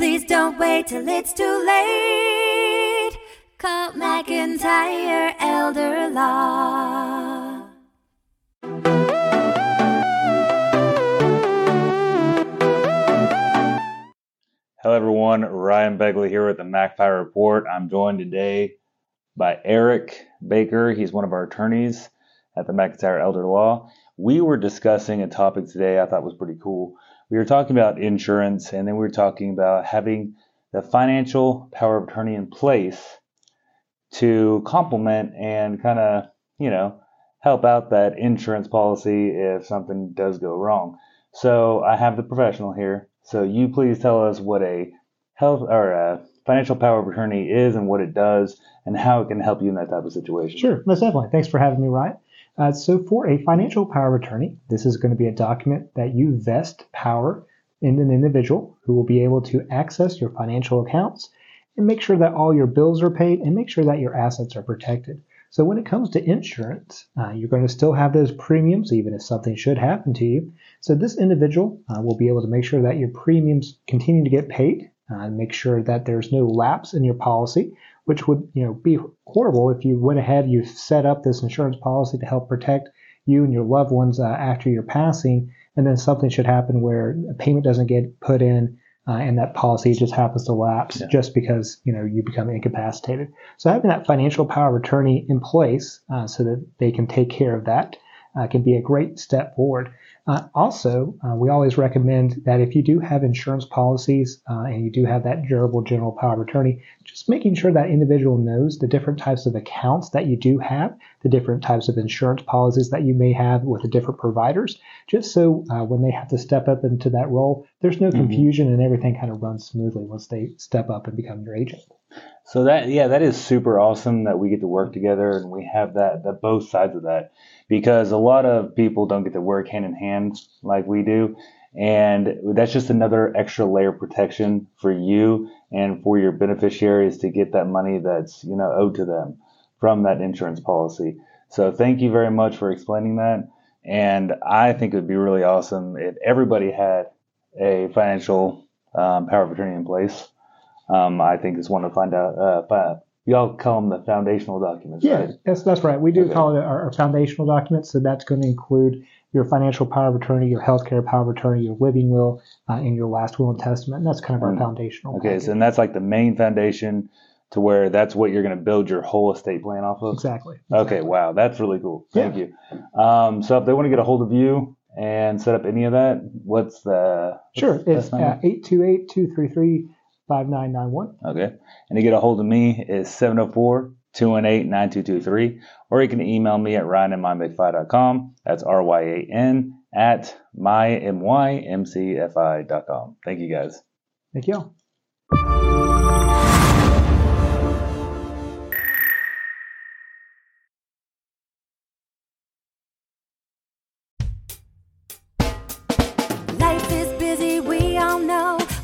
Please don't wait till it's too late. Call McIntyre Elder Law. Hello, everyone. Ryan Begley here with the MacPie Report. I'm joined today by Eric Baker. He's one of our attorneys at the McIntyre Elder Law. We were discussing a topic today I thought was pretty cool. We were talking about insurance, and then we were talking about having the financial power of attorney in place to complement and kind of, you know, help out that insurance policy if something does go wrong. So I have the professional here. So you please tell us what a health or a financial power of attorney is and what it does and how it can help you in that type of situation. Sure, most definitely. Thanks for having me, Ryan. Uh, so, for a financial power of attorney, this is going to be a document that you vest power in an individual who will be able to access your financial accounts and make sure that all your bills are paid and make sure that your assets are protected. So, when it comes to insurance, uh, you're going to still have those premiums even if something should happen to you. So, this individual uh, will be able to make sure that your premiums continue to get paid uh, make sure that there's no lapse in your policy which would you know be horrible if you went ahead you set up this insurance policy to help protect you and your loved ones uh, after your passing and then something should happen where a payment doesn't get put in uh, and that policy just happens to lapse yeah. just because you know you become incapacitated so having that financial power of attorney in place uh, so that they can take care of that uh, can be a great step forward uh, also, uh, we always recommend that if you do have insurance policies uh, and you do have that durable general power of attorney, just making sure that individual knows the different types of accounts that you do have, the different types of insurance policies that you may have with the different providers, just so uh, when they have to step up into that role, there's no mm-hmm. confusion and everything kind of runs smoothly once they step up and become your agent. So that yeah, that is super awesome that we get to work together and we have that that both sides of that because a lot of people don't get to work hand in hand like we do. And that's just another extra layer of protection for you and for your beneficiaries to get that money that's, you know, owed to them from that insurance policy. So thank you very much for explaining that. And I think it would be really awesome if everybody had a financial um, power of attorney in place. Um, I think is one to find out, uh, y'all call them the foundational documents, yeah, right? that's that's right. We do okay. call it our, our, foundational documents. So that's going to include your financial power of attorney, your healthcare power of attorney, your living will, uh, and your last will and testament. And that's kind of our mm. foundational. Okay, package. so and that's like the main foundation to where that's what you're going to build your whole estate plan off of. Exactly. exactly. Okay, wow, that's really cool. Thank yeah. you. Um, so if they want to get a hold of you and set up any of that, what's the what's sure? It's eight two eight two three three 5991. Okay. And to get a hold of me is 704 218 9223, or you can email me at ryanmymcfi.com. That's R Y A N at mymcfi.com. Thank you guys. Thank you.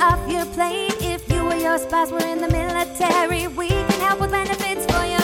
off your. If you or your spouse were in the military, we can help with benefits for your